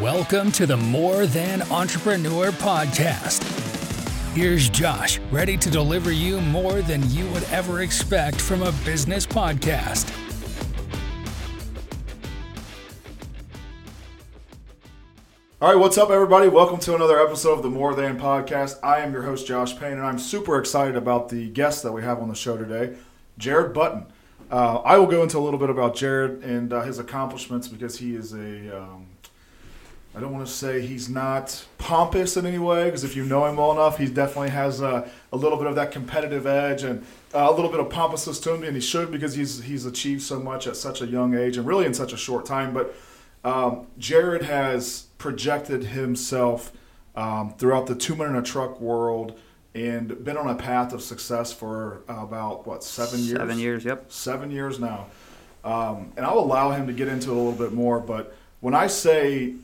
Welcome to the More Than Entrepreneur podcast. Here's Josh, ready to deliver you more than you would ever expect from a business podcast. All right, what's up, everybody? Welcome to another episode of the More Than Podcast. I am your host, Josh Payne, and I'm super excited about the guest that we have on the show today, Jared Button. Uh, I will go into a little bit about Jared and uh, his accomplishments because he is a. Um, I don't want to say he's not pompous in any way because if you know him well enough, he definitely has a, a little bit of that competitive edge and uh, a little bit of pompousness to him, and he should because he's he's achieved so much at such a young age and really in such a short time. But um, Jared has projected himself um, throughout the two men in a truck world and been on a path of success for about what seven years? Seven years, yep. Seven years now. Um, and I'll allow him to get into it a little bit more, but when I say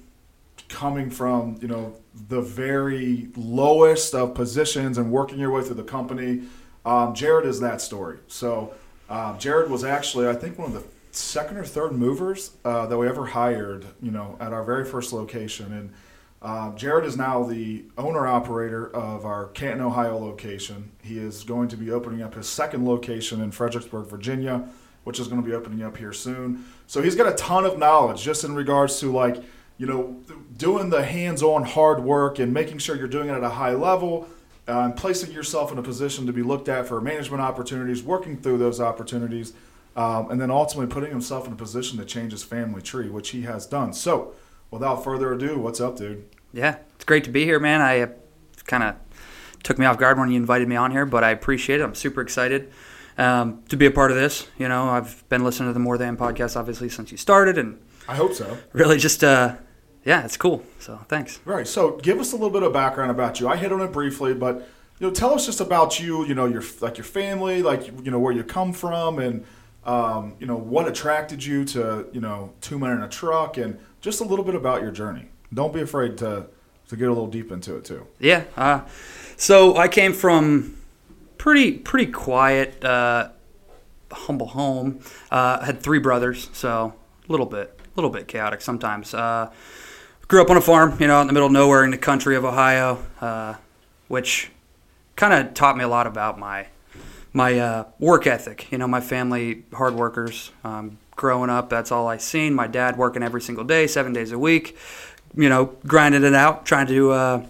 coming from you know the very lowest of positions and working your way through the company, um, Jared is that story. So um, Jared was actually I think one of the second or third movers uh, that we ever hired, you know, at our very first location. And uh, Jared is now the owner operator of our Canton, Ohio location. He is going to be opening up his second location in Fredericksburg, Virginia, which is going to be opening up here soon. So he's got a ton of knowledge just in regards to like, you know, doing the hands-on hard work and making sure you're doing it at a high level. Uh, and placing yourself in a position to be looked at for management opportunities, working through those opportunities, um, and then ultimately putting himself in a position to change his family tree, which he has done. So, without further ado, what's up, dude? Yeah, it's great to be here, man. I uh, kind of took me off guard when you invited me on here, but I appreciate it. I'm super excited um, to be a part of this. You know, I've been listening to the More Than podcast obviously since you started, and I hope so. Really, just uh, yeah, it's cool. So thanks. Right. So give us a little bit of background about you. I hit on it briefly, but you know, tell us just about you. You know, your like your family, like you know where you come from, and um, you know what attracted you to you know two men in a truck, and just a little bit about your journey. Don't be afraid to to get a little deep into it too. Yeah. Uh, so I came from pretty pretty quiet, uh, humble home. Uh, had three brothers, so a little bit a little bit chaotic sometimes. Uh, grew up on a farm, you know, in the middle of nowhere in the country of Ohio, uh, which kind of taught me a lot about my my uh, work ethic. You know, my family hard workers. Um, growing up, that's all I seen. My dad working every single day, seven days a week. You know, grinding it out, trying to uh,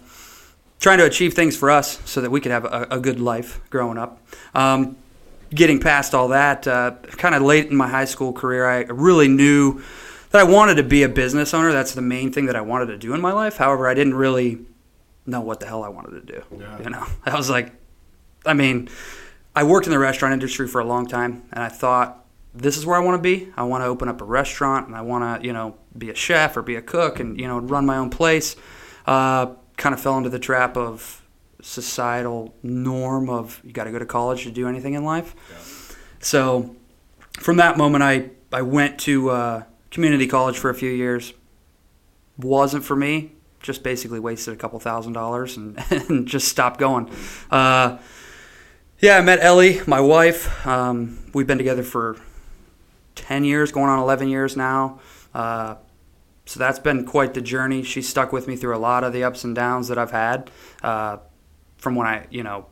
trying to achieve things for us so that we could have a, a good life growing up. Um, getting past all that, uh, kind of late in my high school career, I really knew that I wanted to be a business owner. That's the main thing that I wanted to do in my life. However, I didn't really know what the hell I wanted to do. Yeah. You know, I was like, I mean, I worked in the restaurant industry for a long time, and I thought this is where I want to be. I want to open up a restaurant, and I want to, you know, be a chef or be a cook, and you know, run my own place. Uh, kind of fell into the trap of societal norm of you got to go to college to do anything in life. Yeah. So, from that moment, I I went to uh, community college for a few years. Wasn't for me. Just basically wasted a couple thousand dollars and, and just stopped going. Uh, yeah, I met Ellie, my wife. Um, we've been together for 10 years, going on 11 years now. Uh, so that's been quite the journey. She stuck with me through a lot of the ups and downs that I've had uh, from when I, you know,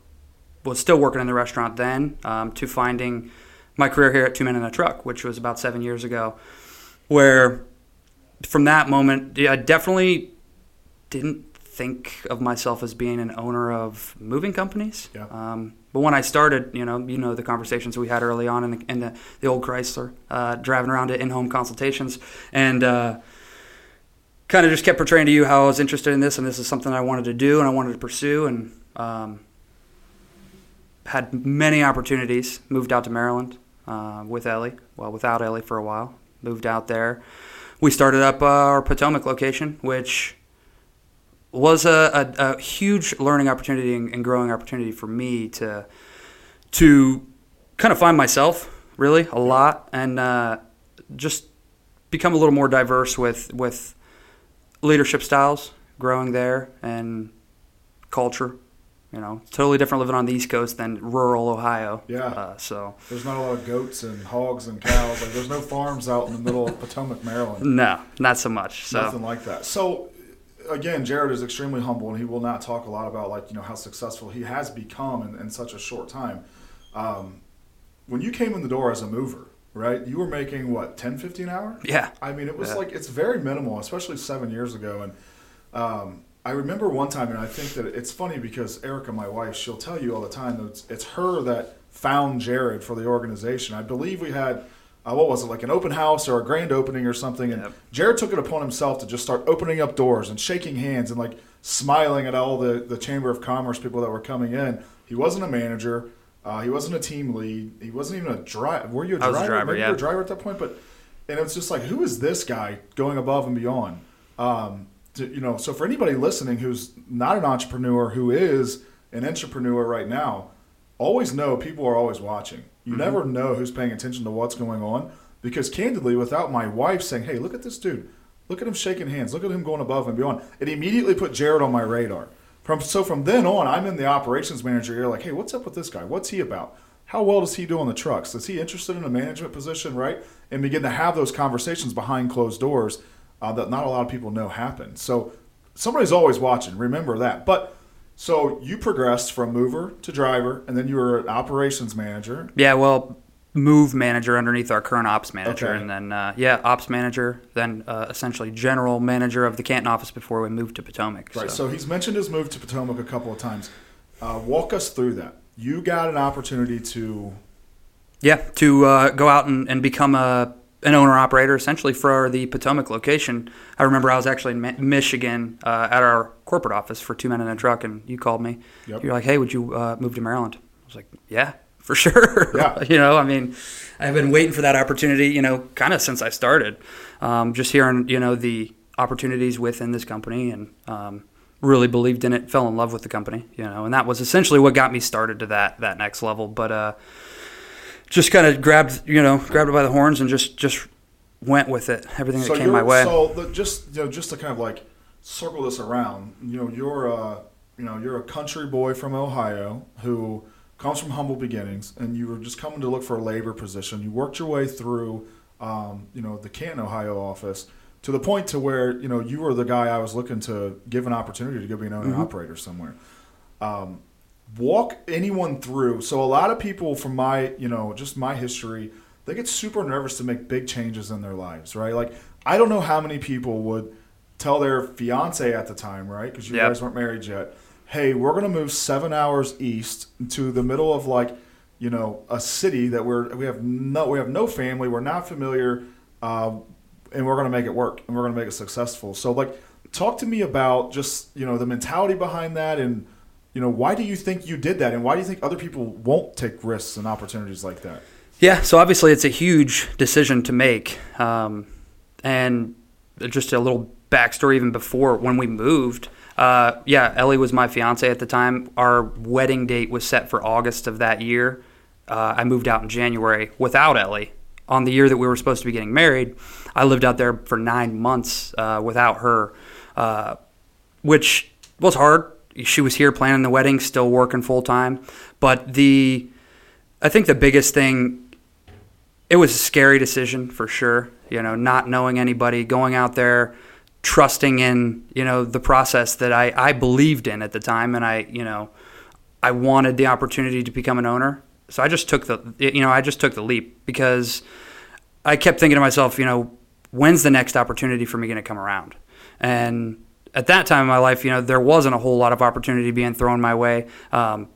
was still working in the restaurant then um, to finding my career here at Two Men in a Truck, which was about seven years ago where from that moment, yeah, I definitely didn't think of myself as being an owner of moving companies. Yeah. Um, but when I started, you know, you know the conversations we had early on in the, in the, the old Chrysler, uh, driving around to in-home consultations, and uh, kind of just kept portraying to you how I was interested in this, and this is something I wanted to do and I wanted to pursue, and um, had many opportunities. Moved out to Maryland uh, with Ellie, well, without Ellie for a while moved out there. We started up uh, our Potomac location, which was a, a, a huge learning opportunity and, and, growing opportunity for me to to kind of find myself really a lot and uh, just become a little more diverse with with leadership styles growing there and culture You know, totally different living on the East Coast than rural Ohio. Yeah. Uh, so There's not a lot of goats and hogs and cows. Like there's no farms out in the middle of Potomac, Maryland. no, not so much. So Nothing like that. So again, Jared is extremely humble, and he will not talk a lot about like you know how successful he has become in, in such a short time. Um, when you came in the door as a mover, right? You were making what 10, 15 an hour? yeah, I mean, it was Yeah. like it's very minimal, especially seven years ago. And um, I remember one time, and I think that it's funny because Erica, my wife, she'll tell you all the time that it's, it's her that found Jared for the organization. I believe we had. Uh, what was it like an open house or a grand opening or something? And Yep. Jared took it upon himself to just start opening up doors and shaking hands and like smiling at all the, the Chamber of Commerce people that were coming in. He wasn't a manager. Uh, he wasn't a team lead. He wasn't even a driver. Were you a I driver? was a driver, Maybe you were a driver at that point, but and it's just like, who is this guy going above and beyond? Um, to, you know, so for anybody listening who's not an entrepreneur, who is an entrepreneur right now, always know people are always watching. You Mm-hmm. never know who's paying attention to what's going on because, candidly, without my wife saying, "Hey, look at this dude, look at him shaking hands, look at him going above and beyond," it immediately put Jared on my radar. From so from then on, I'm in the operations manager ear, like, "Hey, what's up with this guy? What's he about? How well does he do on the trucks? Is he interested in a management position, right?" And begin to have those conversations behind closed doors uh, that not a lot of people know happened. So somebody's always watching. Remember that. But so you progressed from mover to driver, and then you were an operations manager. yeah. Well, move manager underneath our current ops manager, Okay. and then uh, yeah, ops manager, then uh, essentially general manager of the Canton office before we moved to Potomac. Right. So he's mentioned his move to Potomac a couple of times. Uh, walk us through that. You got an opportunity to. Yeah, to uh, go out and, and become a an owner operator essentially for the Potomac location. I remember I was actually in Michigan uh, at our corporate office for two men in a truck, and you called me. Yep. You're like, "Hey, would you uh, move to Maryland?" I was like, "Yeah, for sure." Yeah. you know, I mean, I've been waiting for that opportunity, you know, kind of since I started. Um, just hearing, you know, the opportunities within this company, and um, really believed in it, fell in love with the company, you know, and that was essentially what got me started to that that next level. But uh, just kind of grabbed, you know, grabbed it by the horns and just just went with it. Everything that so came my way. So the, just you know, just to kind of like circle this around, you know, you're a you know you're a country boy from Ohio who comes from humble beginnings, and you were just coming to look for a labor position. You worked your way through, um, you know, the Canton, Ohio office to the point to where you know you were the guy I was looking to give an opportunity to go be an owner operator somewhere. Um, walk anyone through. So a lot of people from my, you know, just my history, they get super nervous to make big changes in their lives, right? Like I don't know how many people would tell their fiance at the time, right? Because you Yep. guys weren't married yet. Hey, we're gonna move seven hours east to the middle of like, you know, a city that we're we have no we have no family, we're not familiar, uh, and we're gonna make it work and we're gonna make it successful. So like, talk to me about just you know the mentality behind that and you know, why do you think you did that, and why do you think other people won't take risks and opportunities like that? Yeah, so obviously it's a huge decision to make. Um, and just a little backstory even before when we moved. Uh, yeah, Ellie was my fiance at the time. Our wedding date was set for August of that year. Uh, I moved out in January without Ellie. On the year that we were supposed to be getting married, I lived out there for nine months uh, without her, uh, which was hard. She was here planning the wedding, still working full time. But the, I think the biggest thing it was a scary decision for sure. You know, not knowing anybody, going out there, trusting in you know the process that I I believed in at the time, and I you know I wanted the opportunity to become an owner. So I just took the you know I just took the leap because I kept thinking to myself, you know, when's the next opportunity for me going to come around? And at that time in my life, you know, there wasn't a whole lot of opportunity being thrown my way. Um,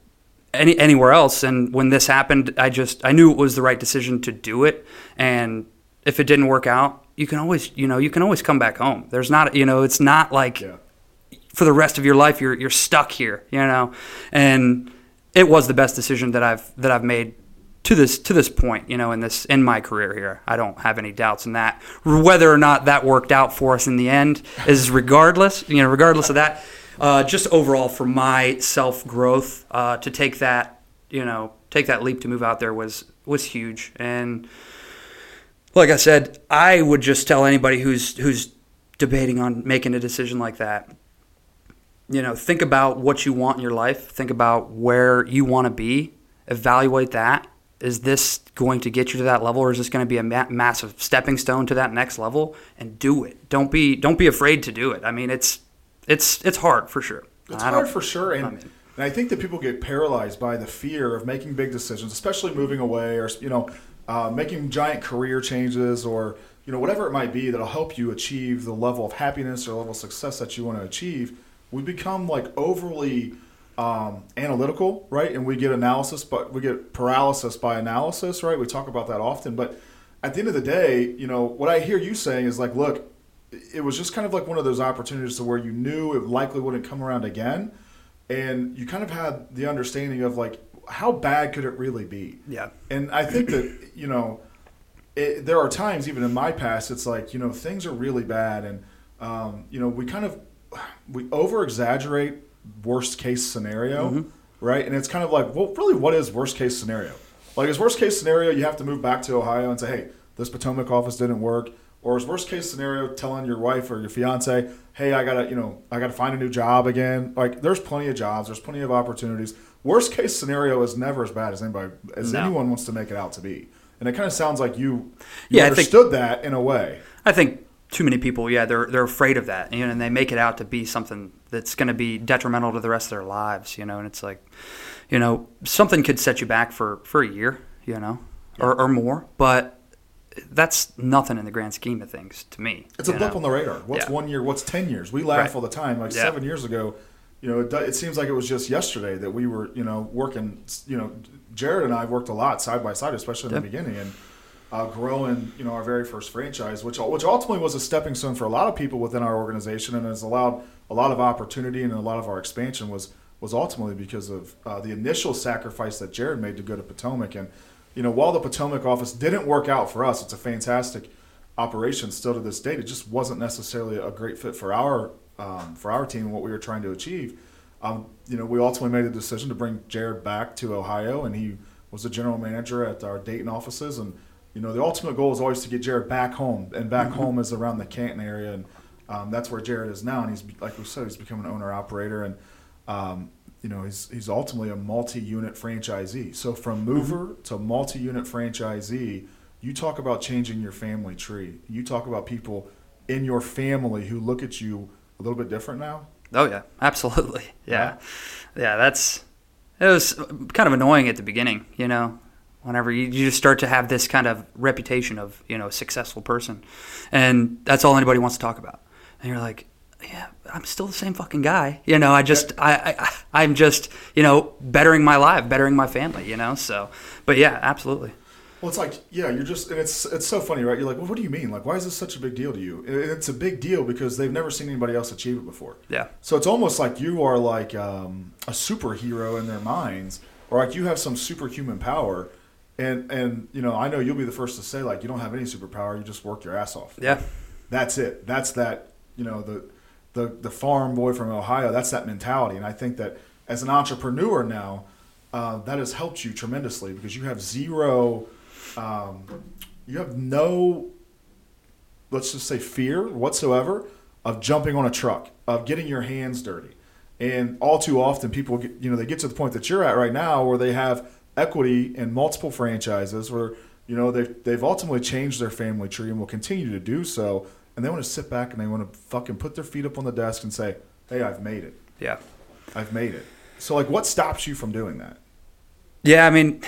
any anywhere else. And when this happened, I just I knew it was the right decision to do it. And if it didn't work out, you can always you know you can always come back home. There's not you know it's not like Yeah. for the rest of your life you're you're stuck here. You know, and it was the best decision that I've that I've made to this to this point. You know, in this in my career here, I don't have any doubts in that. Whether or not that worked out for us in the end is regardless. You know, regardless of that uh, just overall for my self growth uh, to take that you know take that leap to move out there was was huge and like I said I would just tell anybody who's who's debating on making a decision like that you know, think about what you want in your life. Think about where you want to be. Evaluate that. Is this going to get you to that level, or is this going to be a ma- massive stepping stone to that next level? And do it. Don't be don't be afraid to do it. I mean, it's it's it's hard for sure. It's hard for sure, and, I mean- and I think that people get paralyzed by the fear of making big decisions, especially moving away or you know uh, making giant career changes or you know whatever it might be that'll help you achieve the level of happiness or level of success that you want to achieve. We become like overly um, analytical, right? And we get analysis, but we get paralysis by analysis, right? We talk about that often, but at the end of the day, you know what I hear you saying is like, look, it was just kind of like one of those opportunities to where you knew it likely wouldn't come around again and you kind of had the understanding of like how bad could it really be Yeah. and i think that you know it, there are times even in my past it's like you know things are really bad and um, you know we kind of we over exaggerate worst case scenario mm-hmm. right? And it's kind of like well really what is worst case scenario? Like is worst case scenario you have to move back to ohio and say hey this potomac office didn't work? Or is worst case scenario telling your wife or your fiance hey i gotta you know i gotta find a new job again? Like there's plenty of jobs. There's plenty of opportunities. Worst case scenario is never as bad as anybody as No. anyone wants to make it out to be. And it kind of sounds like you, you Yeah, I think- understood that in a way. I think too many people, yeah, they're they're afraid of that, you know, and they make it out to be something that's going to be detrimental to the rest of their lives, you know, and it's like, you know, something could set you back for for a year, you know, or, or more, but that's nothing in the grand scheme of things to me. It's a blip know? on the radar. What's Yeah. one year? What's ten years? We laugh Right. all the time. Like Yeah. seven years ago, you know, it, it seems like it was just yesterday that we were, you know, working. You know, Jared and I worked a lot side by side, especially in the beginning, and uh, growing, you know, our very first franchise, which which ultimately was a stepping stone for a lot of people within our organization, and has allowed a lot of opportunity and a lot of our expansion was was ultimately because of uh, the initial sacrifice that Jared made to go to Potomac, and you know, while the Potomac office didn't work out for us, it's a fantastic operation still to this date. It just wasn't necessarily a great fit for our um, for our team and what we were trying to achieve. Um, you know, we ultimately made the decision to bring Jared back to Ohio, and he was the general manager at our Dayton offices. And you know, the ultimate goal is always to get Jared back home, and back home is around the Canton area, and um, that's where Jared is now. And he's like we said, he's become an owner operator, and um, you know, he's he's ultimately a multi-unit franchisee. So from mover to multi-unit franchisee, you talk about changing your family tree. You talk about people in your family who look at you a little bit different now. Oh yeah, absolutely. Yeah, yeah. That's it was kind of annoying at the beginning, you know. Whenever you, you just start to have this kind of reputation of you know a successful person, and that's all anybody wants to talk about, and you're like, yeah, I'm still the same fucking guy, you know. I just I, I I'm just you know bettering my life, bettering my family, you know. So, but yeah, absolutely. Well, it's like, yeah, you're just, and it's it's so funny, right? You're like, well, what do you mean? Like, why is this such a big deal to you? And it's a big deal because they've never seen anybody else achieve it before. Yeah. So it's almost like you are like um, a superhero in their minds, or like you have some superhuman power. And and you know, I know you'll be the first to say like you don't have any superpower. You just work your ass off. Yeah. That's it. That's that. You know, the the the farm boy from Ohio. That's that mentality. And I think that as an entrepreneur now, uh, that has helped you tremendously because you have zero. Um, you have no let's just say fear whatsoever of jumping on a truck, of getting your hands dirty. And all too often people get, you know, they get to the point that you're at right now where they have equity in multiple franchises where, you know, they've, they've ultimately changed their family tree and will continue to do so. And they want to sit back and they want to fucking put their feet up on the desk and say, hey, I've made it. Yeah. I've made it. So, like, what stops you from doing that? Yeah, I mean,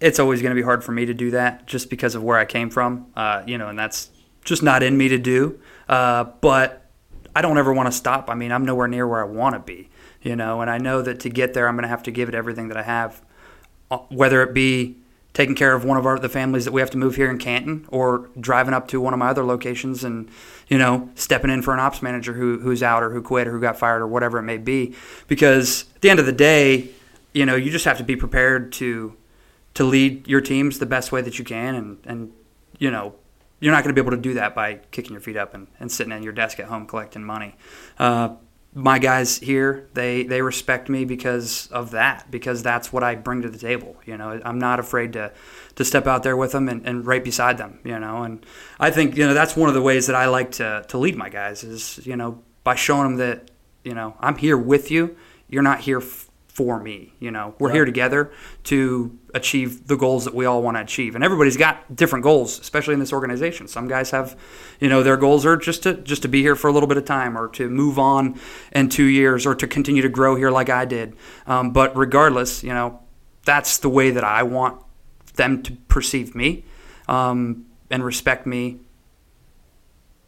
it's always going to be hard for me to do that just because of where I came from, uh, you know, and that's just not in me to do. Uh, but I don't ever want to stop. I mean, I'm nowhere near where I want to be, you know, and I know that to get there, I'm going to have to give it everything that I have, whether it be taking care of one of our the families that we have to move here in Canton, or driving up to one of my other locations and you know stepping in for an ops manager who who's out or who quit or who got fired or whatever it may be. Because at the end of the day, you know, you just have to be prepared to to lead your teams the best way that you can, and and you know. You're not going to be able to do that by kicking your feet up and, and sitting at your desk at home collecting money. Uh, my guys here they they respect me because of that because that's what I bring to the table you know I'm not afraid to to step out there with them and, and right beside them you know and I think you know that's one of the ways that I like to to lead my guys is you know by showing them that you know, I'm here with you. You're not here f- for me. You know, we're here together to achieve the goals that we all want to achieve. And everybody's got different goals, especially in this organization. Some guys have, you know, their goals are just to just to be here for a little bit of time, or to move on in two years, or to continue to grow here like I did. Um, but regardless, you know, that's the way that I want them to perceive me um, and respect me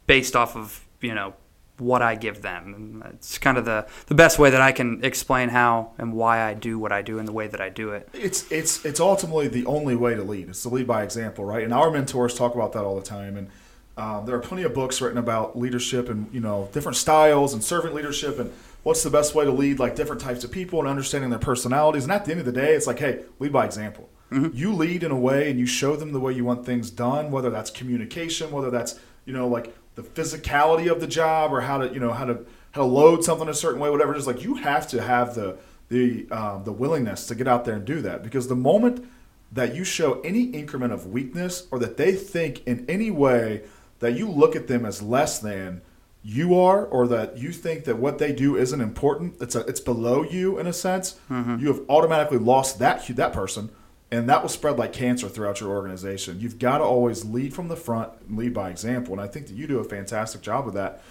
based off of you know what I give them. And it's kind of the, the best way that I can explain how and why I do what I do and the way that I do it. It's it's it's ultimately the only way to lead. It's to lead by example, right? And our mentors talk about that all the time. And um, there are plenty of books written about leadership and you know different styles and servant leadership and what's the best way to lead like different types of people and understanding their personalities. And at the end of the day, it's like, hey, lead by example. You lead in a way and you show them the way you want things done, whether that's communication, whether that's you know like the physicality of the job or how to you know how to how to load something a certain way, whatever. Just like you have to have the the um, the willingness to get out there and do that because the moment that you show any increment of weakness or that they think in any way that you look at them as less than you are or that you think that what they do isn't important it's a, it's below you in a sense you have automatically lost that that person and that will spread like cancer throughout your organization. You've got to always lead from the front and lead by example and i think that you do a fantastic job of that.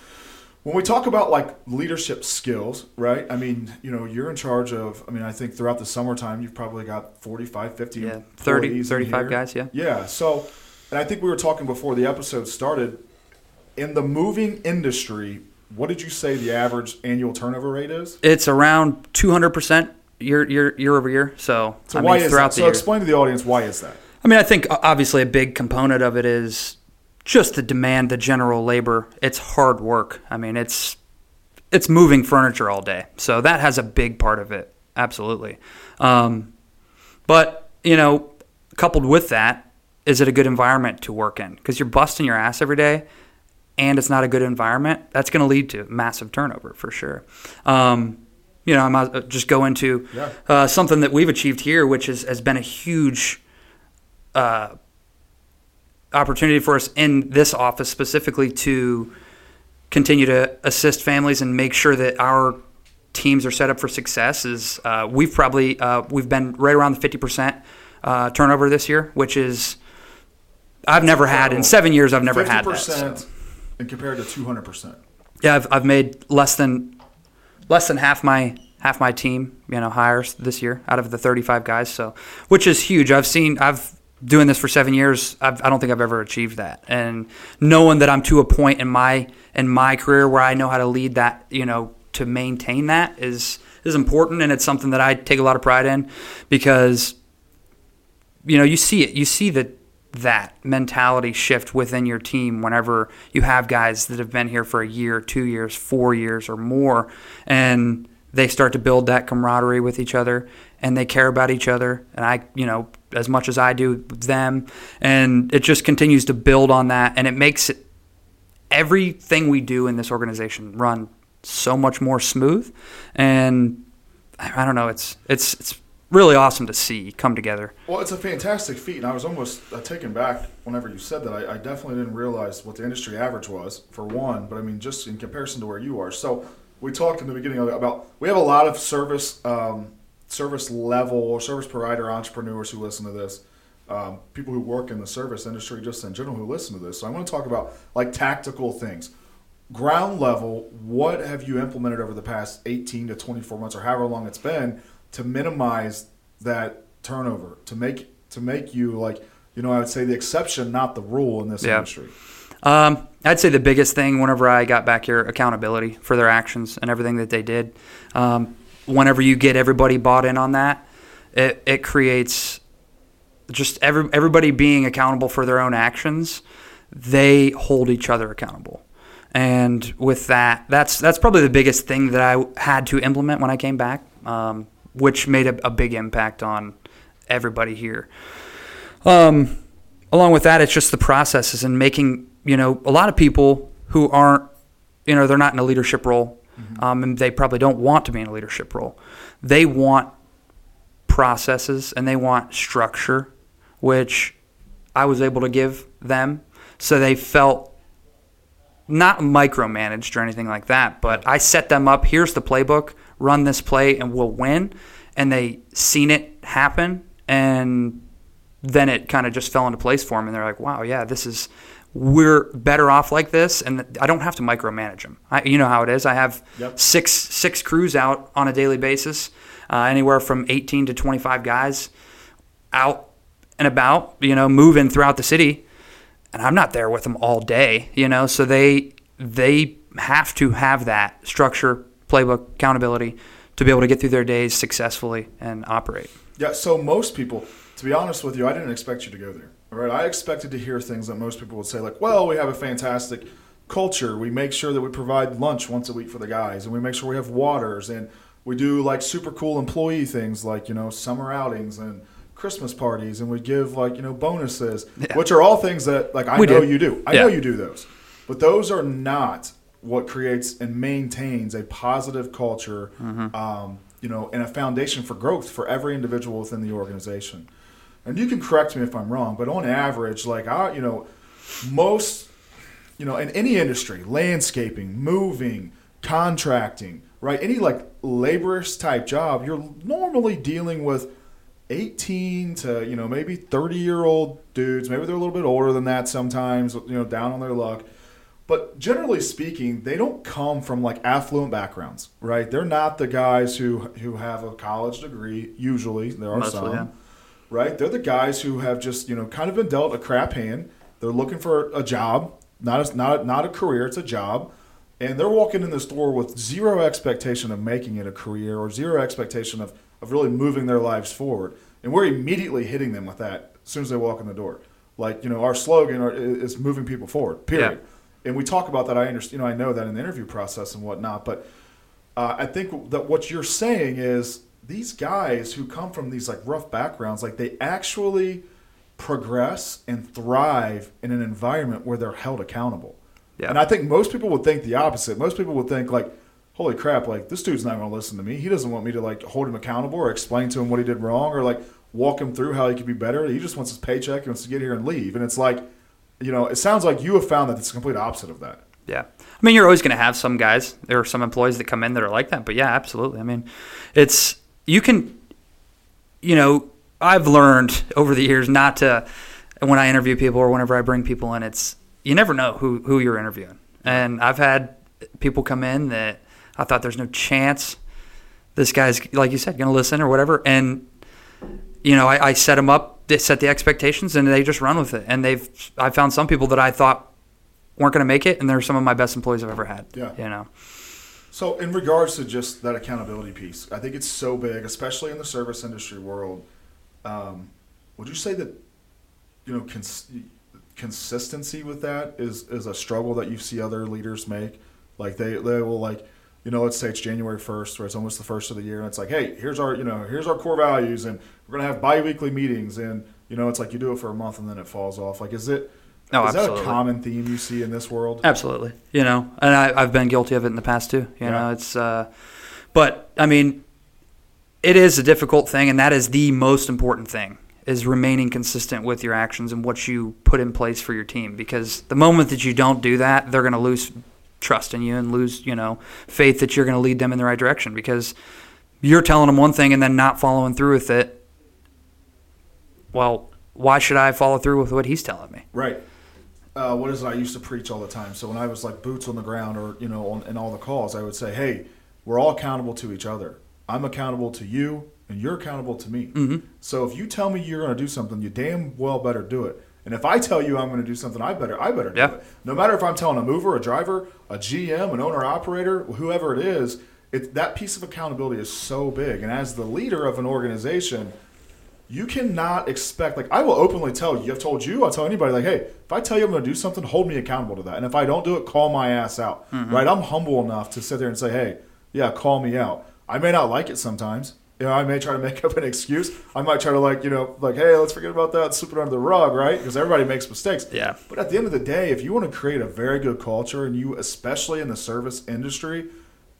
When we talk about like leadership skills right i mean you know you're in charge of i mean i think throughout the summertime you've probably got 45 50 Yeah, 30, 35 guys, yeah. yeah so and i think we were talking before the episode started in the moving industry what did you say the average annual turnover rate is? It's around 200% year, year, year over year. So, so I why mean, is throughout that so year. explain to the audience why is that I mean, I think obviously a big component of it is just the demand, the general labor. It's hard work. I mean, it's it's moving furniture all day, so that has a big part of it. Absolutely. Um, but you know, coupled with that, is it a good environment to work in? Because you're busting your ass every day, and it's not a good environment. That's going to lead to massive turnover for sure. Um, you know, I might uh, just go into Yeah. uh, something that we've achieved here, which is, has been a huge uh, opportunity for us in this office specifically to continue to assist families and make sure that our teams are set up for success. Is uh, we've probably uh, we've been right around the fifty percent uh, turnover this year, which is I've never had in seven years. I've never had that. 50% so. and compared to 200% Yeah, I've, I've made less than less than half my half my team, you know, hires this year out of the 35 guys. So, which is huge. I've seen I've doing this for seven years. I've, I don't think I've ever achieved that. And knowing that I'm to a point in my in my career where I know how to lead that, you know, to maintain that is is important, and it's something that I take a lot of pride in because you know you see it you see that that mentality shift within your team whenever you have guys that have been here for a year two years four years or more and they start to build that camaraderie with each other and they care about each other and i you know as much as i do them and it just continues to build on that and it makes it everything we do in this organization run so much more smooth and i I don't know it's it's it's really awesome to see come together Well, it's a fantastic feat, and I was almost uh, taken back whenever you said that. I, I definitely didn't realize what the industry average was for one, but I mean, just in comparison to where you are. So we talked in the beginning about we have a lot of service um, service level or service provider entrepreneurs who listen to this. Um, people who work in the service industry, just in general, who listen to this. So I want to talk about like tactical things ground level, what have you implemented over the past 18 to 24 months or however long it's been to minimize that turnover, to make to make you like, you know, I would say the exception, not the rule in this Yeah. industry. Um, I'd say the biggest thing whenever I got back here, accountability for their actions and everything that they did. Um, whenever you get everybody bought in on that, it, it creates just every, everybody being accountable for their own actions. They hold each other accountable. And with that, that's that's probably the biggest thing that I had to implement when I came back, um, which made a, a big impact on everybody here. Um, along with that, it's just the processes and making, you know, a lot of people who aren't, you know, they're not in a leadership role, um, and they probably don't want to be in a leadership role. They want processes and they want structure, which I was able to give them. So they felt not micromanaged or anything like that, but I set them up. Here's the playbook. Run this play, and we'll win. And they seen it happen, and then it kind of just fell into place for them. And they're like, "Wow, yeah, this is we're better off like this." And I don't have to micromanage them. I, you know how it is. I have Yep. six six crews out on a daily basis, uh, anywhere from 18 to 25 guys out and about, you know, moving throughout the city, and I'm not there with them all day, you know. So they they have to have that structure, playbook, accountability to be able to get through their days successfully and operate. Yeah, so most people, to be honest with you, I didn't expect you to go there. All right, I expected to hear things that most people would say, like, "Well, we have a fantastic culture. We make sure that we provide lunch once a week for the guys, and we make sure we have waters, and we do like super cool employee things, like you know, summer outings and Christmas parties, and we give like you know bonuses, Yeah. which are all things that like I We know do. you do. I Yeah. know you do those, but those are not what creates and maintains a positive culture, um, you know, and a foundation for growth for every individual within the organization. And you can correct me if I'm wrong, but on average, like I, you know, most, you know, in any industry, landscaping, moving, contracting, right, any like laborious type job, you're normally dealing with 18 to you know maybe 30 year old dudes. Maybe they're a little bit older than that sometimes you know down on their luck but generally speaking they don't come from like affluent backgrounds right they're not the guys who who have a college degree usually there are Mostly, some yeah. right they're the guys who have just you know kind of been dealt a crap hand they're looking for a job not a, not a, not a career it's a job and they're walking in this door with zero expectation of making it a career or zero expectation of, of really moving their lives forward. And we're immediately hitting them with that as soon as they walk in the door. Like, you know, our slogan is moving people forward, period. And we talk about that. I understand, you know, I know that in the interview process and whatnot. But uh, I think that what you're saying is these guys who come from these like rough backgrounds, like they actually progress and thrive in an environment where they're held accountable. Yeah. And I think most people would think the opposite. Most people would think like, "Holy crap! Like this dude's not going to listen to me. He doesn't want me to like hold him accountable or explain to him what he did wrong or like walk him through how he could be better. He just wants his paycheck. He wants to get here and leave." And it's like, you know, it sounds like you have found that it's the complete opposite of that. Yeah. I mean, you're always going to have some guys. There are some employees that come in that are like that. But yeah, absolutely. I mean, it's, you can, you know, I've learned over the years not to, when I interview people or whenever I bring people in, it's, you never know who, who you're interviewing. And I've had people come in that I thought there's no chance this guy's, like you said, going to listen or whatever. And, you know, I, I set them up, they set the expectations, and they just run with it. And they've, I found some people that I thought weren't going to make it, and they're some of my best employees I've ever had. Yeah. You know. So, in regards to just that accountability piece, I think it's so big, especially in the service industry world. Um, would you say that you know cons- consistency with that is is a struggle that you see other leaders make? Like they they will like you know let's say it's January first, or it's almost the first of the year, and it's like hey here's our you know here's our core values, and we're gonna have biweekly meetings, and you know it's like you do it for a month and then it falls off. Like is it Oh, is that a absolutely. common theme you see in this world? Absolutely. You know, and I, I've been guilty of it in the past too. You Yeah. know, it's, uh, but I mean, it is a difficult thing, and that is the most important thing is remaining consistent with your actions and what you put in place for your team. Because the moment that you don't do that, they're going to lose trust in you and lose, you know, faith that you're going to lead them in the right direction. Because you're telling them one thing and then not following through with it. Well, why should I follow through with what he's telling me? Right. Uh, what is it I used to preach all the time? So when I was like boots on the ground or, you know, on, in all the calls, I would say, hey, we're all accountable to each other. I'm accountable to you and you're accountable to me. Mm-hmm. So if you tell me you're going to do something, you damn well better do it. And if I tell you I'm going to do something, I better I better do Yeah. it. No matter if I'm telling a mover, a driver, a GM, an owner operator, whoever it is, it, that piece of accountability is so big. And as the leader of an organization, you cannot expect like I will openly tell you. I've told you. I'll tell anybody like, hey, if I tell you I'm going to do something, hold me accountable to that. And if I don't do it, call my ass out. Mm-hmm. Right? I'm humble enough to sit there and say, hey, yeah, call me out. I may not like it sometimes. You know, I may try to make up an excuse. I might try to like, you know, like, hey, let's forget about that, slip it under the rug, right? Because everybody makes mistakes. Yeah. But at the end of the day, if you want to create a very good culture, and you, especially in the service industry,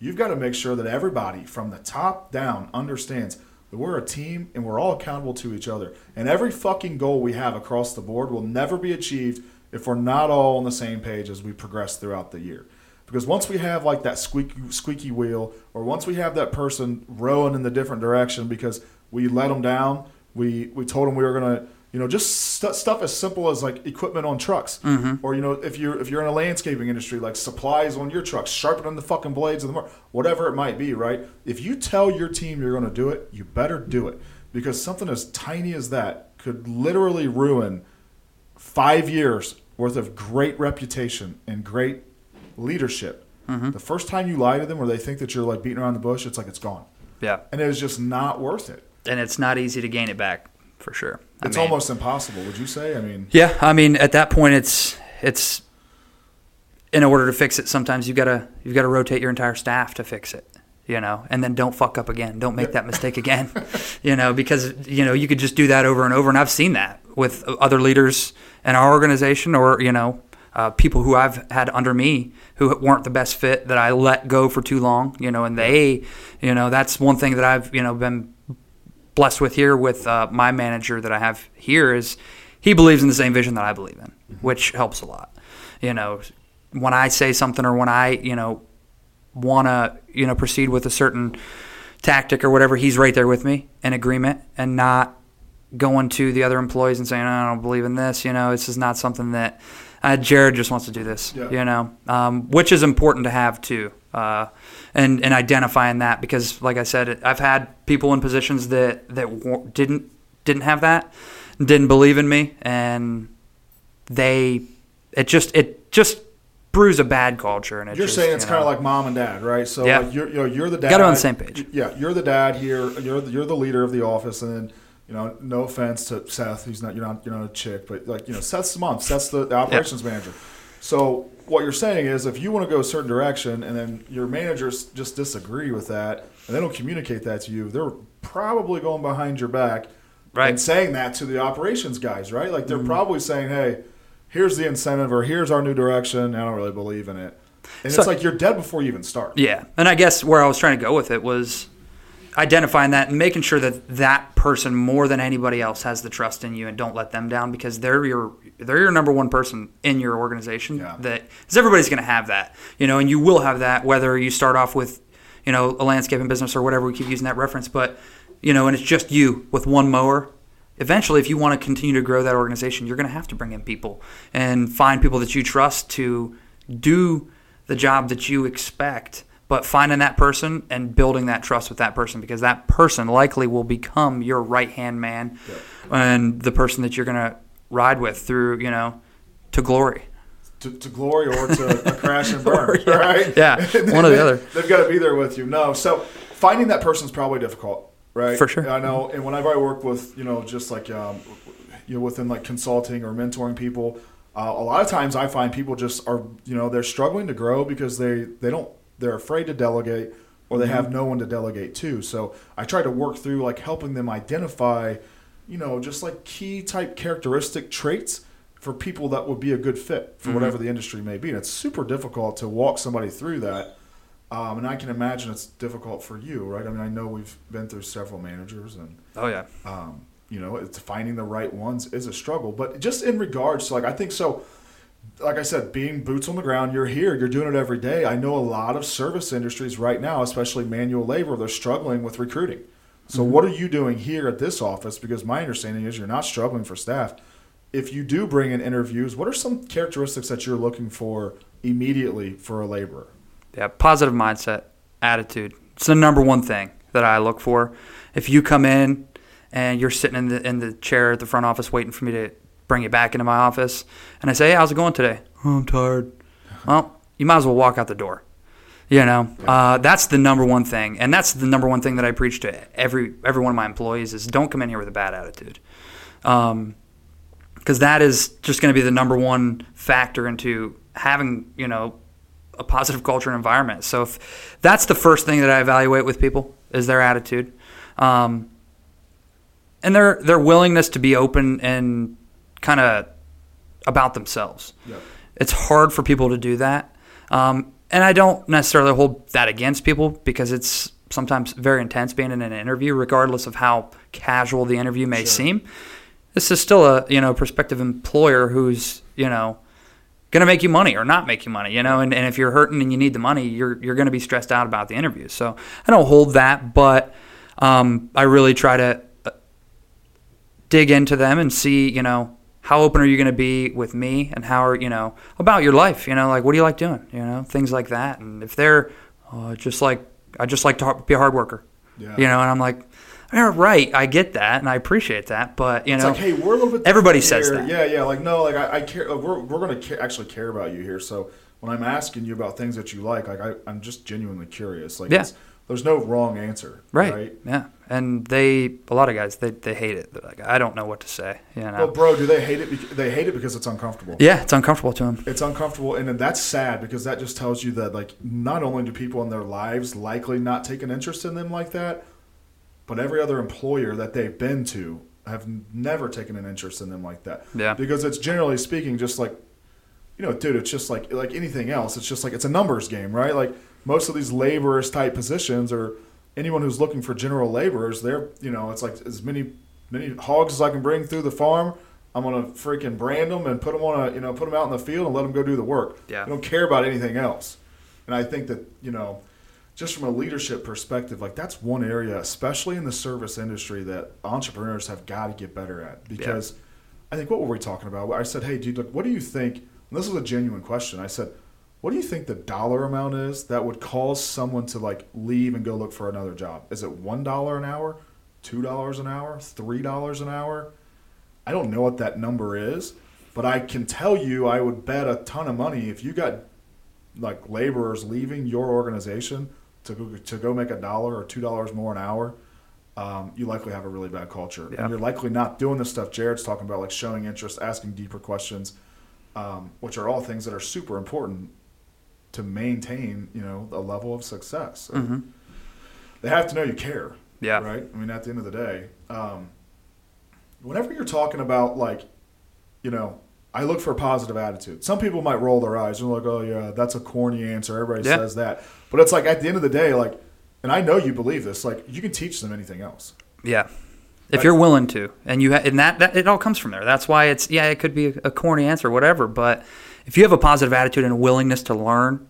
you've got to make sure that everybody from the top down understands we're a team and we're all accountable to each other. And every fucking goal we have across the board will never be achieved if we're not all on the same page as we progress throughout the year. Because once we have like that squeaky, squeaky wheel, or once we have that person rowing in the different direction because we let them down, we we told them we were gonna, you know, just st- stuff as simple as like equipment on trucks, mm-hmm. or you know, if you're if you're in a landscaping industry, like supplies on your trucks, sharpening the fucking blades of the mower, whatever it might be, right? If you tell your team you're gonna do it, you better do it because something as tiny as that could literally ruin five years worth of great reputation and great leadership. Mm-hmm. The first time you lie to them or they think that you're like beating around the bush, it's like it's gone. Yeah, And it is just not worth it. and it's not easy to gain it back for sure. I It's mean- almost impossible, would you say? I mean, Yeah, I mean, at that point, it's it's in order to fix it. Sometimes you gotta you've got to rotate your entire staff to fix it. You know, and then don't fuck up again. Don't make that mistake again. you know, because you know you could just do that over and over, and I've seen that with other leaders in our organization, or you know, uh, people who I've had under me who weren't the best fit that I let go for too long. You know, and they, you know, that's one thing that I've you know been blessed with here with uh, my manager that I have here is he believes in the same vision that I believe in, which helps a lot. You know, when I say something or when I, you know, want to, you know, proceed with a certain tactic or whatever, he's right there with me in agreement and not going to the other employees and saying, I don't believe in this. You know, this is not something that uh, Jared just wants to do this, Yeah. you know, um, which is important to have too. Uh, and, and identifying that because, like I said, I've had people in positions that, that wa- didn't, didn't have that, didn't believe in me, and they, it just, it just brews a bad culture. And it you're just, saying it's you kind of like mom and dad, right? So Yeah. like you're, you know, you're the dad. Gotta on the same page. Yeah, you're the dad here. You're the, you're the leader of the office, and you know, no offense to Seth, he's not you're not you're not a chick, but like you know, Seth's the mom. Seth's the, the operations manager. So what you're saying is, if you want to go a certain direction, and then your managers just disagree with that, and they don't communicate that to you, they're probably going behind your back Right. and saying that to the operations guys, right? Like they're mm-hmm. probably saying, "Hey, here's the incentive, or here's our new direction." I don't really believe in it, and So- it's like you're dead before you even start. Yeah, and I guess where I was trying to go with it was identifying that and making sure that that person more than anybody else has the trust in you and don't let them down because they're your they're your number one person in your organization Yeah. that because everybody's going to have that you know and you will have that whether you start off with you know a landscaping business or whatever we keep using that reference but you know and it's just you with one mower eventually if you want to continue to grow that organization you're going to have to bring in people and find people that you trust to do the job that you expect but finding that person and building that trust with that person because that person likely will become your right hand man and the person that you're going to ride with through you know to glory to, to glory or to a crash and burn, Or, yeah. right? Yeah, one or the other. They've got to be there with you. No, so finding that person's probably difficult, right? For sure. I know, and whenever I work with, you know, just like, um, you know, within like consulting or mentoring people, uh, a lot of times I find people just are, you know, they're struggling to grow because they they don't they're afraid to delegate or they have no one to delegate to. So I try to work through like helping them identify, you know, just like key type characteristic traits for people that would be a good fit for whatever the industry may be. And it's super difficult to walk somebody through that. Um, and I can imagine it's difficult for you, right? I mean, I know we've been through several managers, and oh yeah um, you know, it's finding the right ones is a struggle. But just in regards to like, I think so. Like I said, being boots on the ground, you're here, you're doing it every day. I know a lot of service industries right now, especially manual labor, they're struggling with recruiting. So, mm-hmm. what are you doing here at this office? Because my understanding is you're not struggling for staff. If you do bring in interviews, what are some characteristics that you're looking for immediately for a laborer? Yeah, positive mindset, attitude. It's the number one thing that I look for. If you come in and you're sitting in the in the chair at the front office waiting for me to bring you back into my office, and I say, "Hey, how's it going today?" "Oh, I'm tired. Well, you might as well walk out the door. You know, uh, that's the number one thing, and that's the number one thing that I preach to every every one of my employees is don't come in here with a bad attitude. Um, because that is just going to be the number one factor into having you know a positive culture and environment. So if that's the first thing that I evaluate with people is their attitude, um, and their their willingness to be open and kind of about themselves. Yep. It's hard for people to do that, um, and I don't necessarily hold that against people because it's sometimes very intense being in an interview, regardless of how casual the interview may Sure. seem. This is still a you know prospective employer who's you know, going to make you money or not make you money, you know. And, and if you're hurting and you need the money, you're you're going to be stressed out about the interviews. So I don't hold that, but um, I really try to uh, dig into them and see, you know, how open are you going to be with me and how are you know about your life, you know, like what do you like doing, you know, things like that. And if they're uh, just like I just like to be a hard worker, Yeah. you know, and I'm like. Yeah, right. I get that, and I appreciate that, but you It's know, like, hey, we're a little bit. everybody says here. that. Yeah, yeah. Like, no, like I, I care. Like, we're we're gonna ca- actually care about you here. So when I'm asking you about things that you like, like I, I'm just genuinely curious. Like, Yeah. There's no wrong answer. Right. Right. Yeah. And they, a lot of guys, they, they hate it. They're like, I don't know what to say. You know. Well, bro, do they hate it? Because, they hate it because it's uncomfortable. yeah, it's uncomfortable to them. It's uncomfortable, and then that's sad because that just tells you that like not only do people in their lives likely not take an interest in them like that, but every other employer that they've been to have never taken an interest in them like that. Yeah. Because it's generally speaking just like, you know, dude, it's just like like anything else. It's just like it's a numbers game, right? Like most of these laborers type positions or anyone who's looking for general laborers, they're you know, it's like as many many hogs as I can bring through the farm. I'm gonna freaking brand them and put them on a you know put them out in the field and let them go do the work. Yeah. I don't care about anything else. And I think that you know, just from a leadership perspective, like that's one area, especially in the service industry, that entrepreneurs have got to get better at. Because I think what were we talking about? I said, hey, dude, look, what do you think? And this was a genuine question. I said, what do you think the dollar amount is that would cause someone to like leave and go look for another job? Is it one dollar an hour, two dollars an hour, three dollars an hour? I don't know what that number is, but I can tell you, I would bet a ton of money if you got like laborers leaving your organization to go, to go make a dollar or two dollars more an hour, um, you likely have a really bad culture, Yeah. and you're likely not doing the stuff Jared's talking about, like showing interest, asking deeper questions, um, which are all things that are super important to maintain, you know, a level of success. They have to know you care. Yeah. Right. I mean, at the end of the day, um, whenever you're talking about like, you know, I look for a positive attitude. Some people might roll their eyes and like, "Oh yeah, that's a corny answer." Everybody Yeah. says that, but it's like at the end of the day, like, and I know you believe this. Like, you can teach them anything else. Yeah. If Right. you're willing to, and you ha- and that, that it all comes from there. That's why it's yeah, it could be a, a corny answer, whatever. But if you have a positive attitude and a willingness to learn,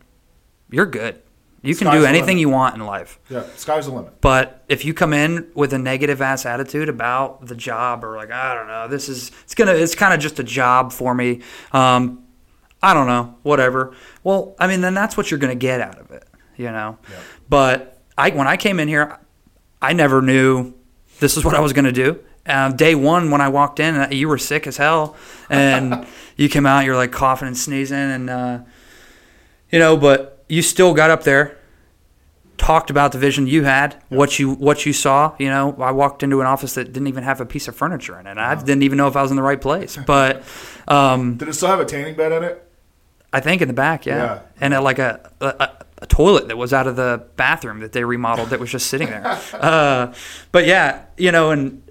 you're good. You can Sky's do anything you want in life. Yeah, sky's the limit. But if you come in with a negative ass attitude about the job or like I don't know, this is it's gonna it's kind of just a job for me. Um, I don't know, whatever. Well, I mean, then that's what you're gonna get out of it, you know. Yeah. But I when I came in here, I never knew this is what I was gonna do. Um, day one when I walked in, uh, you were sick as hell, and you came out, you're like coughing and sneezing, and uh, you know, but you still got up there, talked about the vision you had, what you what you saw. You know, I walked into an office that didn't even have a piece of furniture in it. I didn't even know if I was in the right place. But um, Did it still have a tanning bed in it? I think in the back, yeah, Yeah. and uh, like a, a a toilet that was out of the bathroom that they remodeled that was just sitting there. uh, but yeah, you know, and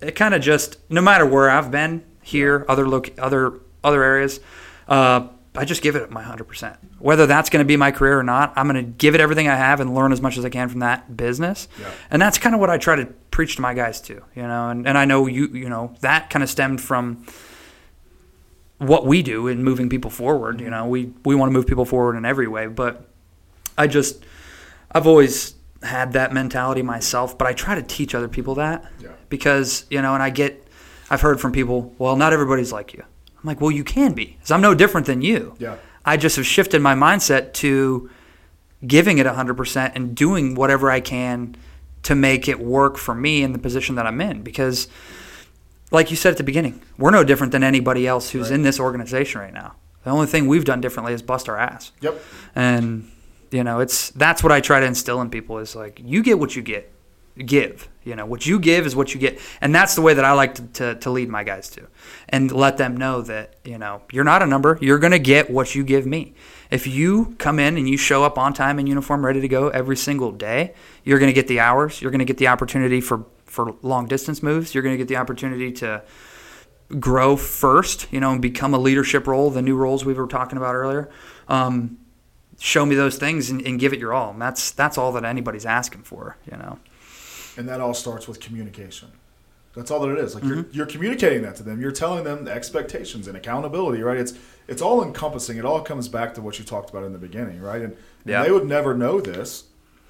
it kind of just no matter where I've been here, other loc other other areas. Uh, I just give it my 100%. Whether that's going to be my career or not, I'm going to give it everything I have and learn as much as I can from that business. Yeah. And that's kind of what I try to preach to my guys too, you know. And, and I know you, you know, that kind of stemmed from what we do in moving people forward. You know, we we want to move people forward in every way, but I just I've always had that mentality myself, but I try to teach other people that Yeah. Because you know, and I get I've heard from people, well, not everybody's like you. I'm like, well, you can be, because I'm no different than you. Yeah. I just have shifted my mindset to giving it 100% and doing whatever I can to make it work for me in the position that I'm in because like you said at the beginning, we're no different than anybody else who's Right. in this organization right now. The only thing we've done differently is bust our ass. Yep. And you know, it's that's what I try to instill in people is like you get what you get. Give. You know, what you give is what you get. And that's the way that I like to, to, to lead my guys to. And let them know that, you know, you're not a number. You're gonna get what you give me. If you come in and you show up on time in uniform, ready to go every single day, you're gonna get the hours, you're gonna get the opportunity for, for long distance moves, you're gonna get the opportunity to grow first, you know, and become a leadership role, the new roles we were talking about earlier. Um, show me those things and, and give it your all. And that's that's all that anybody's asking for, you know. And that all starts with communication. That's all that it is. Like you're, mm-hmm. you're communicating that to them. You're telling them the expectations and accountability, right? It's it's all encompassing. It all comes back to what you talked about in the beginning, right? And, and Yeah. they would never know this,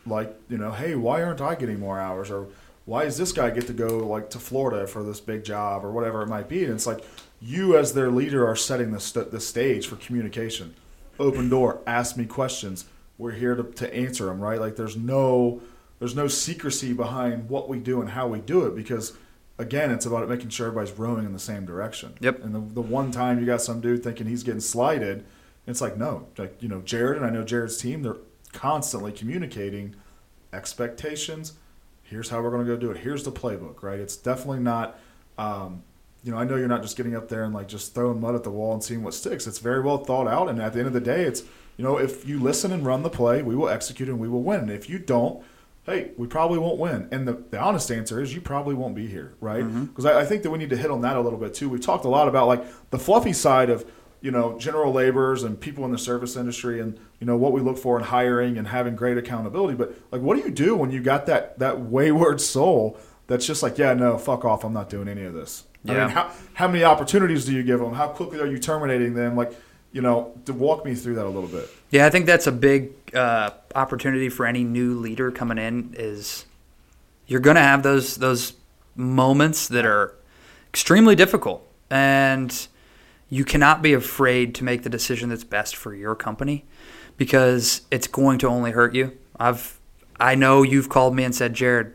like you know, hey, why aren't I getting more hours, or why does this guy get to go like to Florida for this big job, or whatever it might be? And it's like you, as their leader, are setting the st- the stage for communication. Open door. Ask me questions. We're here to, to answer them, right? Like there's no there's no secrecy behind what we do and how we do it because again it's about making sure everybody's rowing in the same direction. Yep. and the, the one time you got some dude thinking he's getting slighted it's like no like you know jared and i know jared's team they're constantly communicating expectations. Here's how we're going to go do it. Here's the playbook right? It's definitely not um, you know i know you're not just getting up there and like just throwing mud at the wall and seeing what sticks. It's very well thought out and at the end of the day it's you know if you listen and run the play we will execute and we will win. And if you don't hey, we probably won't win. And the, the honest answer is you probably won't be here, right? Mm-hmm. Because I, I think that we need to hit on that a little bit too. We've talked a lot about like the fluffy side of you know general laborers and people in the service industry and you know what we look for in hiring and having great accountability. But like, what do you do when you got that that wayward soul that's just like, yeah, no, fuck off, I'm not doing any of this. I Yeah. mean, how how many opportunities do you give them? How quickly are you terminating them? Like, you know, to walk me through that a little bit. Yeah, I think that's a big uh, opportunity for any new leader coming in. Is you're going to have those those moments that are extremely difficult, and you cannot be afraid to make the decision that's best for your company because it's going to only hurt you. I've I know you've called me and said, Jared,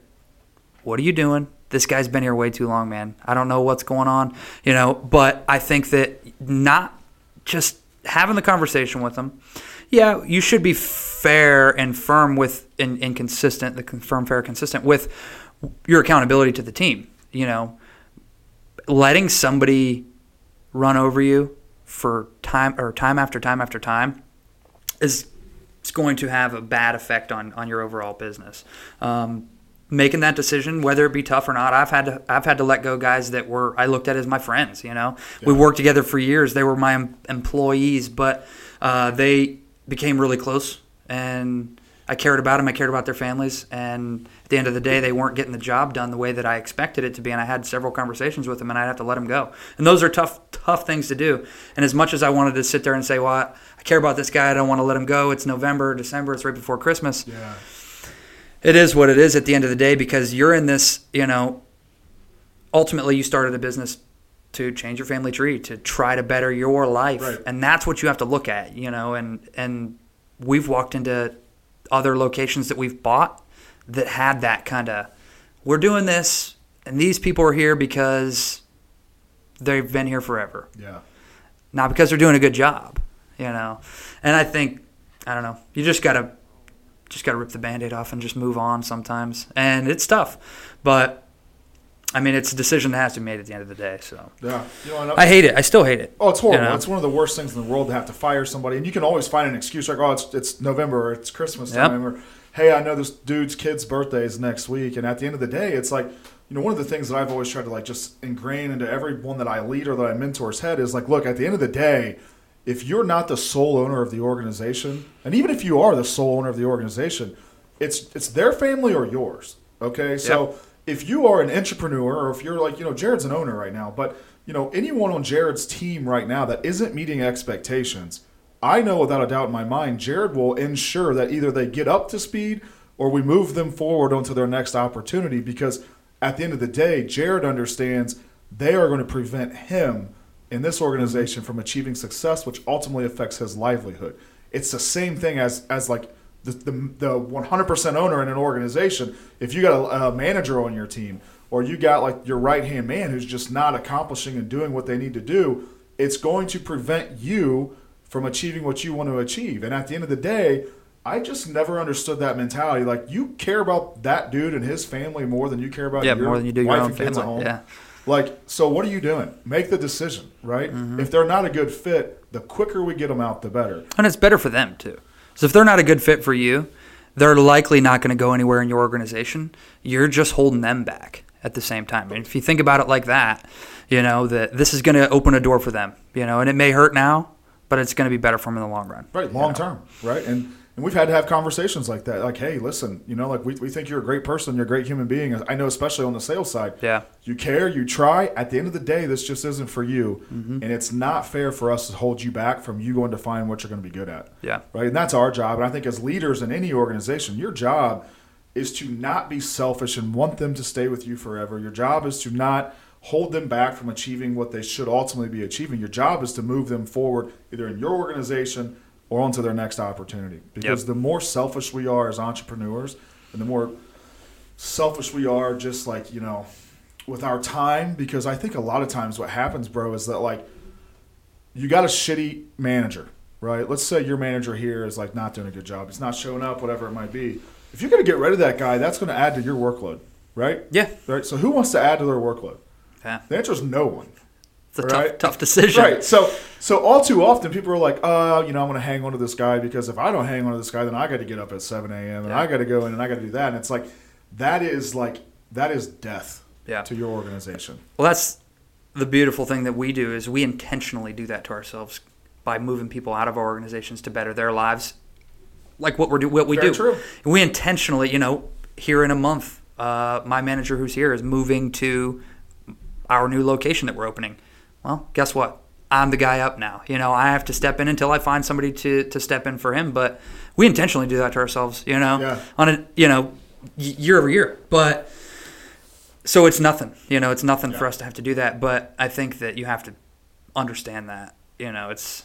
what are you doing? This guy's been here way too long, man. I don't know what's going on, you know. But I think that not just having the conversation with them. Yeah, you should be fair and firm with and, and consistent. The firm, fair, consistent with your accountability to the team. You know, letting somebody run over you for time or time after time after time is it's going to have a bad effect on on your overall business. Um, making that decision, whether it be tough or not, I've had to I've had to let go guys that were I looked at as my friends. You know, we worked together for years. They were my em- employees, but uh, they became really close, and I cared about them. I cared about their families, and at the end of the day, they weren't getting the job done the way that I expected it to be. And I had several conversations with them, and I'd have to let them go. And those are tough, tough things to do. And as much as I wanted to sit there and say, "Well, I, I care about this guy. I don't want to let him go. It's November, December. It's right before Christmas." Yeah. It is what it is at the end of the day because you're in this, you know, ultimately you started a business to change your family tree, to try to better your life. Right. And that's what you have to look at, you know, and and we've walked into other locations that we've bought that had that kind of we're doing this and these people are here because they've been here forever Yeah. not because they're doing a good job, you know. And I think I don't know, you just gotta just gotta rip the band-aid off and just move on sometimes. And it's tough. But I mean it's a decision that has to be made at the end of the day. So Yeah. You know, I hate it. I still hate it. Oh, it's horrible. You know? It's one of the worst things in the world to have to fire somebody, and you can always find an excuse like, "Oh, it's it's November, or it's Christmas Yep. time," or "Hey, I know this dude's kid's birthday is next week," and at the end of the day, it's like, you know, one of the things that I've always tried to like just ingrain into everyone that I lead or that I mentor's head is like, look, at the end of the day, if you're not the sole owner of the organization, and even if you are the sole owner of the organization, it's it's their family or yours. Okay, so Yep. if you are an entrepreneur or if you're like you know jared's an owner right now but you know anyone on jared's team right now that isn't meeting expectations i know without a doubt in my mind jared will ensure that either they get up to speed or we move them forward onto their next opportunity because at the end of the day jared understands they are going to prevent him in this organization from achieving success which ultimately affects his livelihood it's the same thing as as like the, the, the 100% owner in an organization, if you got a, a manager on your team or you got like your right hand man who's just not accomplishing and doing what they need to do, it's going to prevent you from achieving what you want to achieve. And at the end of the day, I just never understood that mentality. Like you care about that dude and his family more than you care about Yeah, your more than you do your wife own and kids at family. home. Yeah. Like, so what are you doing? Make the decision, right? Mm-hmm. If they're not a good fit, the quicker we get them out, the better. And it's better for them too. So if they're not a good fit for you, they're likely not going to go anywhere in your organization. You're just holding them back at the same time. And if you think about it like that, you know that this is going to open a door for them. You know, and it may hurt now, but it's going to be better for them in the long run. Right, long term, right? And And we've had to have conversations like that. Like, hey, listen, you know, like we, we think you're a great person, you're a great human being. I know, especially on the sales side. Yeah. You care, you try. At the end of the day, this just isn't for you. Mm-hmm. And it's not fair for us to hold you back from you going to find what you're going to be good at. Yeah. Right. And that's our job. And I think as leaders in any organization, your job is to not be selfish and want them to stay with you forever. Your job is to not hold them back from achieving what they should ultimately be achieving. Your job is to move them forward either in your organization or onto their next opportunity. Because Yep. the more selfish we are as entrepreneurs and the more selfish we are just like, you know, with our time because I think a lot of times what happens, bro, is that like you got a shitty manager, right? Let's say your manager here is like not doing a good job. He's not showing up, whatever it might be. If you're going to get rid of that guy, that's going to add to your workload, right? Yeah. Right. So who wants to add to their workload? Yeah. The answer is no one. It's a Right. tough, tough decision. Right. So so all too often people are like, uh, you know, I'm going to hang on to this guy because if I don't hang on to this guy, then I got to get up at 7 a.m. and Yeah. I got to go in and I got to do that. And it's like that is like that is death Yeah. to your organization. Well, that's the beautiful thing that we do is we intentionally do that to ourselves by moving people out of our organizations to better their lives, like what we're do what we Very do. true. We intentionally, you know, here in a month, uh, my manager who's here is moving to our new location that we're opening. Well, guess what? I'm the guy up now. You know, I have to step in until I find somebody to, to step in for him. But we intentionally do that to ourselves. You know, Yeah. on a you know year over year. But so it's nothing. You know, it's nothing for us to have to do that. But I think that you have to understand that. You know, it's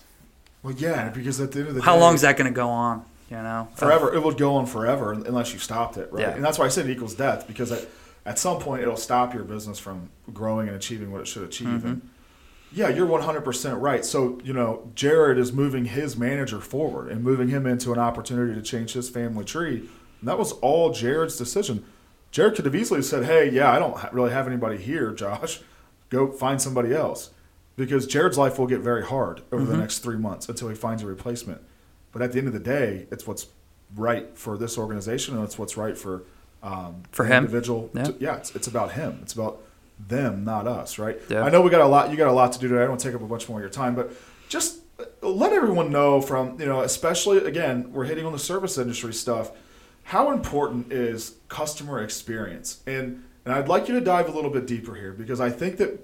Well, yeah, because at the end of the how day, long is that going to go on? You know, forever. It would go on forever unless you stopped it, right? Yeah. And that's why I said it equals death because at, at some point it'll stop your business from growing and achieving what it should achieve. Mm-hmm. And yeah, you're 100% right. So, you know, Jared is moving his manager forward and moving him into an opportunity to change his family tree. And that was all Jared's decision. Jared could have easily said, hey, yeah, I don't really have anybody here, Josh. Go find somebody else. Because Jared's life will get very hard over Mm-hmm. the next three months until he finds a replacement. But at the end of the day, it's what's right for this organization and it's what's right for um, For him. individual. Yeah. to- yeah, it's, it's about him. It's about them, not us, right? Yeah. I know we got a lot. You got a lot to do today. I don't want to take up a bunch more of your time, but just uh, let everyone know from you know, especially again, we're hitting on the service industry stuff. How important is customer experience? And and I'd like you to dive a little bit deeper here because I think that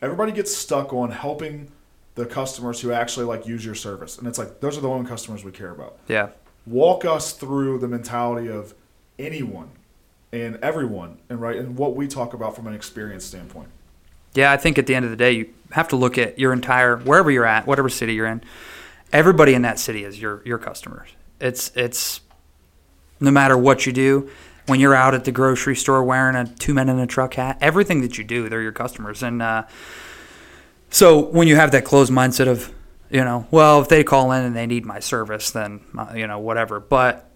everybody gets stuck on helping the customers who actually like use your service, and it's like those are the only customers we care about yeah, walk us through the mentality of anyone and everyone and right and what we talk about from an experience standpoint Yeah, I think at the end of the day, you have to look at your entire wherever you're at, whatever city you're in. Everybody in that city is your your customers. It's it's no matter what you do. When you're out at the grocery store wearing a two men in a truck hat, everything that you do, they're your customers. And uh, so when you have that closed mindset of, you know, well, if they call in and they need my service, then uh, you know whatever. But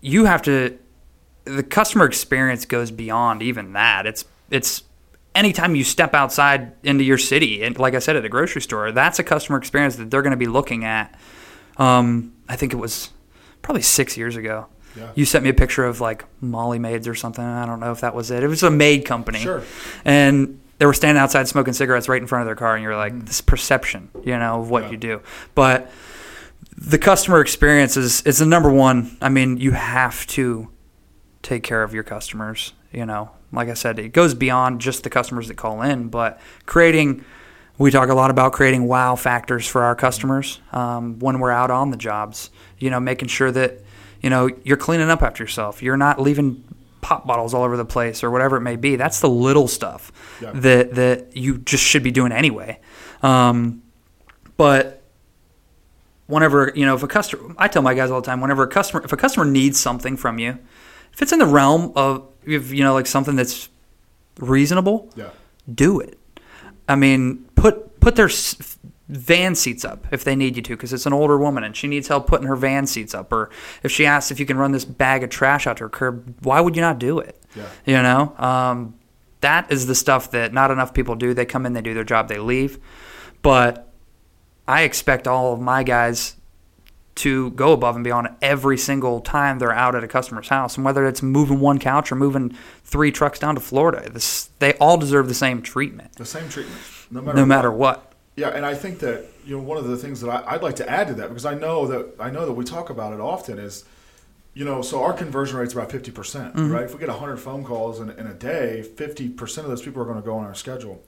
you have to the customer experience goes beyond even that. It's it's anytime you step outside into your city, and like I said at a grocery store, that's a customer experience that they're going to be looking at. Um, I think it was probably six years ago. Yeah. You sent me a picture of like Molly Maids or something. I don't know if that was it. It was a maid company. Sure. And they were standing outside smoking cigarettes right in front of their car, and you're like, this perception, you know, of what Yeah. you do. But the customer experience is is the number one. I mean, you have to take care of your customers. You know, like I said, it goes beyond just the customers that call in, but creating. We talk a lot about creating wow factors for our customers um, when we're out on the jobs. You know, making sure that you know you're cleaning up after yourself. You're not leaving pop bottles all over the place or whatever it may be. That's the little stuff Yeah. that that you just should be doing anyway. Um, but whenever you know if a customer i tell my guys all the time whenever a customer if a customer needs something from you if it's in the realm of if, you know like something that's reasonable yeah. do it. I mean put put their s- van seats up if they need you to because it's an older woman and she needs help putting her van seats up. Or if she asks if you can run this bag of trash out to her curb why would you not do it? Yeah. you know? Um, that is the stuff that not enough people do. They come in they do their job they leave. But I expect all of my guys to go above and beyond every single time they're out at a customer's house, and whether it's moving one couch or moving three trucks down to Florida, this, they all deserve the same treatment, the same treatment no matter no what. matter what. Yeah, and I think that you know one of the things that I, would like to add to that because I know that I know that we talk about it often is, you know, so our conversion rate's about fifty percent, Mm-hmm. right? If we get hundred phone calls in, in a day, fifty percent of those people are going to go on our schedule.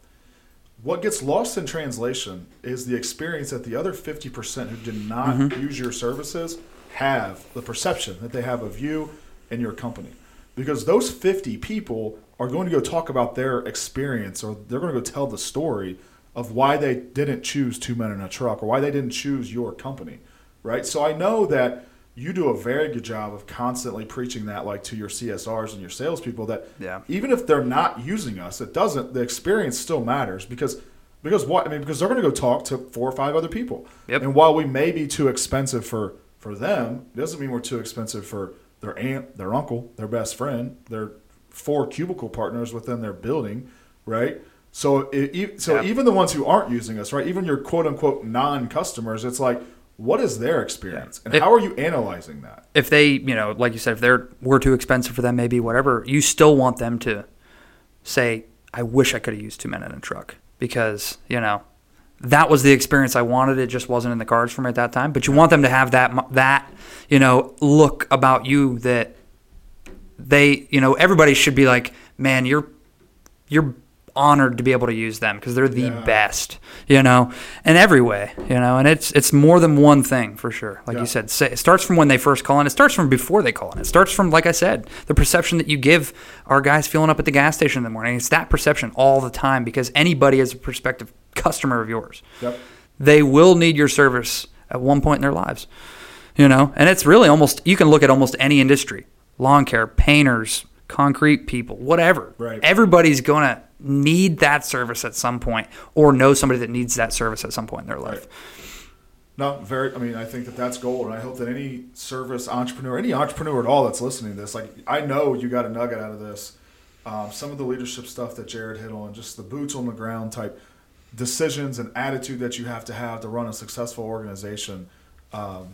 What gets lost in translation is the experience that the other fifty percent who did not Mm-hmm. use your services have the perception that they have of you and your company, because those fifty people are going to go talk about their experience or they're going to go tell the story of why they didn't choose two men in a truck or why they didn't choose your company, right? So I know that you do a very good job of constantly preaching that, like to your CSRs and your salespeople, that Yeah. even if they're not using us, it doesn't. The experience still matters because because what I mean because they're going to go talk to four or five other people, Yep. and while we may be too expensive for for them, it doesn't mean we're too expensive for their aunt, their uncle, their best friend, their four cubicle partners within their building, right? So, it, so Yeah. even the ones who aren't using us, right? Even your quote unquote non customers, it's like, what is their experience, and If- how are you analyzing that? if they, you know, like you said, if they're we're too expensive for them, maybe whatever, you still want them to say, "I wish I could have used two men in a truck," because you know that was the experience I wanted. It just wasn't in the cards for me at that time. But you want them to have that that you know look about you that they, you know, everybody should be like, "Man, you're you're." Honored to be able to use them because they're the Yeah. best you know? In every way you know? And it's it's more than one thing for sure. Like Yeah. you said say, it starts from when they first call in. It starts from before they call in. It starts from like i said the perception that you give our guys filling up at the gas station in the morning. It's that perception all the time because anybody is a prospective customer of yours. Yep. they will need your service at one point in their lives you know? And it's really almost you can look at almost any industry lawn care painters concrete people whatever Right. everybody's going to need that service at some point or know somebody that needs that service at some point in their life No, very. I mean, I think that that's gold, and I hope that any service entrepreneur, any entrepreneur at all that's listening to this, like I know you got a nugget out of this. Um, some of the leadership stuff that Jared hit on, just the boots on the ground type decisions and attitude that you have to have to run a successful organization. Um,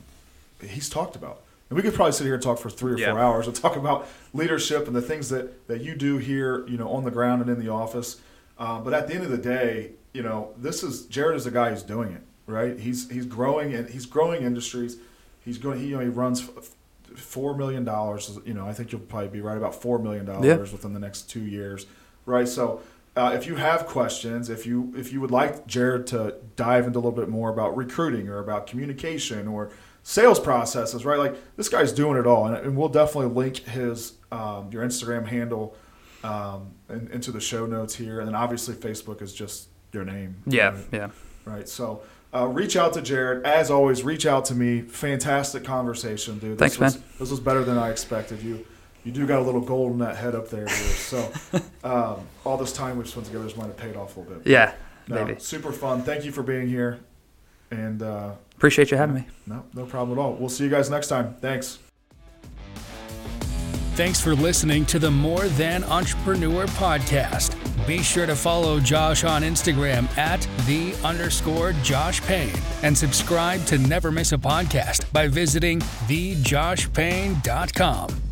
he's talked about, and we could probably sit here and talk for three or Yeah. four hours and talk about leadership and the things that that you do here, you know, on the ground and in the office. Um, but at the end of the day, you know, this is Jared is the guy who's doing it, right? He's he's growing and he's growing industries. He's going. He you know he runs f- f- four million dollars. You know, I think you'll probably be right about four million dollars Yeah. within the next two years, right? So. Uh, if you have questions, if you if you would like Jared to dive into a little bit more about recruiting or about communication or sales processes, right? Like this guy's doing it all, and, and we'll definitely link his um, your Instagram handle um, in, into the show notes here, and then obviously Facebook is just your name. yeah right? yeah Right. So uh, reach out to Jared. As always, reach out to me. Fantastic conversation, dude. This Thanks, was, man. This was better than I expected. You you do got a little gold in that head up there, dude. So um, all this time we just spent together just might have paid off a little bit. yeah No, maybe super fun. Thank you for being here. And uh, appreciate you having me no, no problem at all. We'll see you guys next time. Thanks. Thanks for listening to the More Than Entrepreneur podcast. Be sure to follow Josh on Instagram at the underscore Josh Payne and subscribe to never miss a podcast by visiting thejoshpayne.com.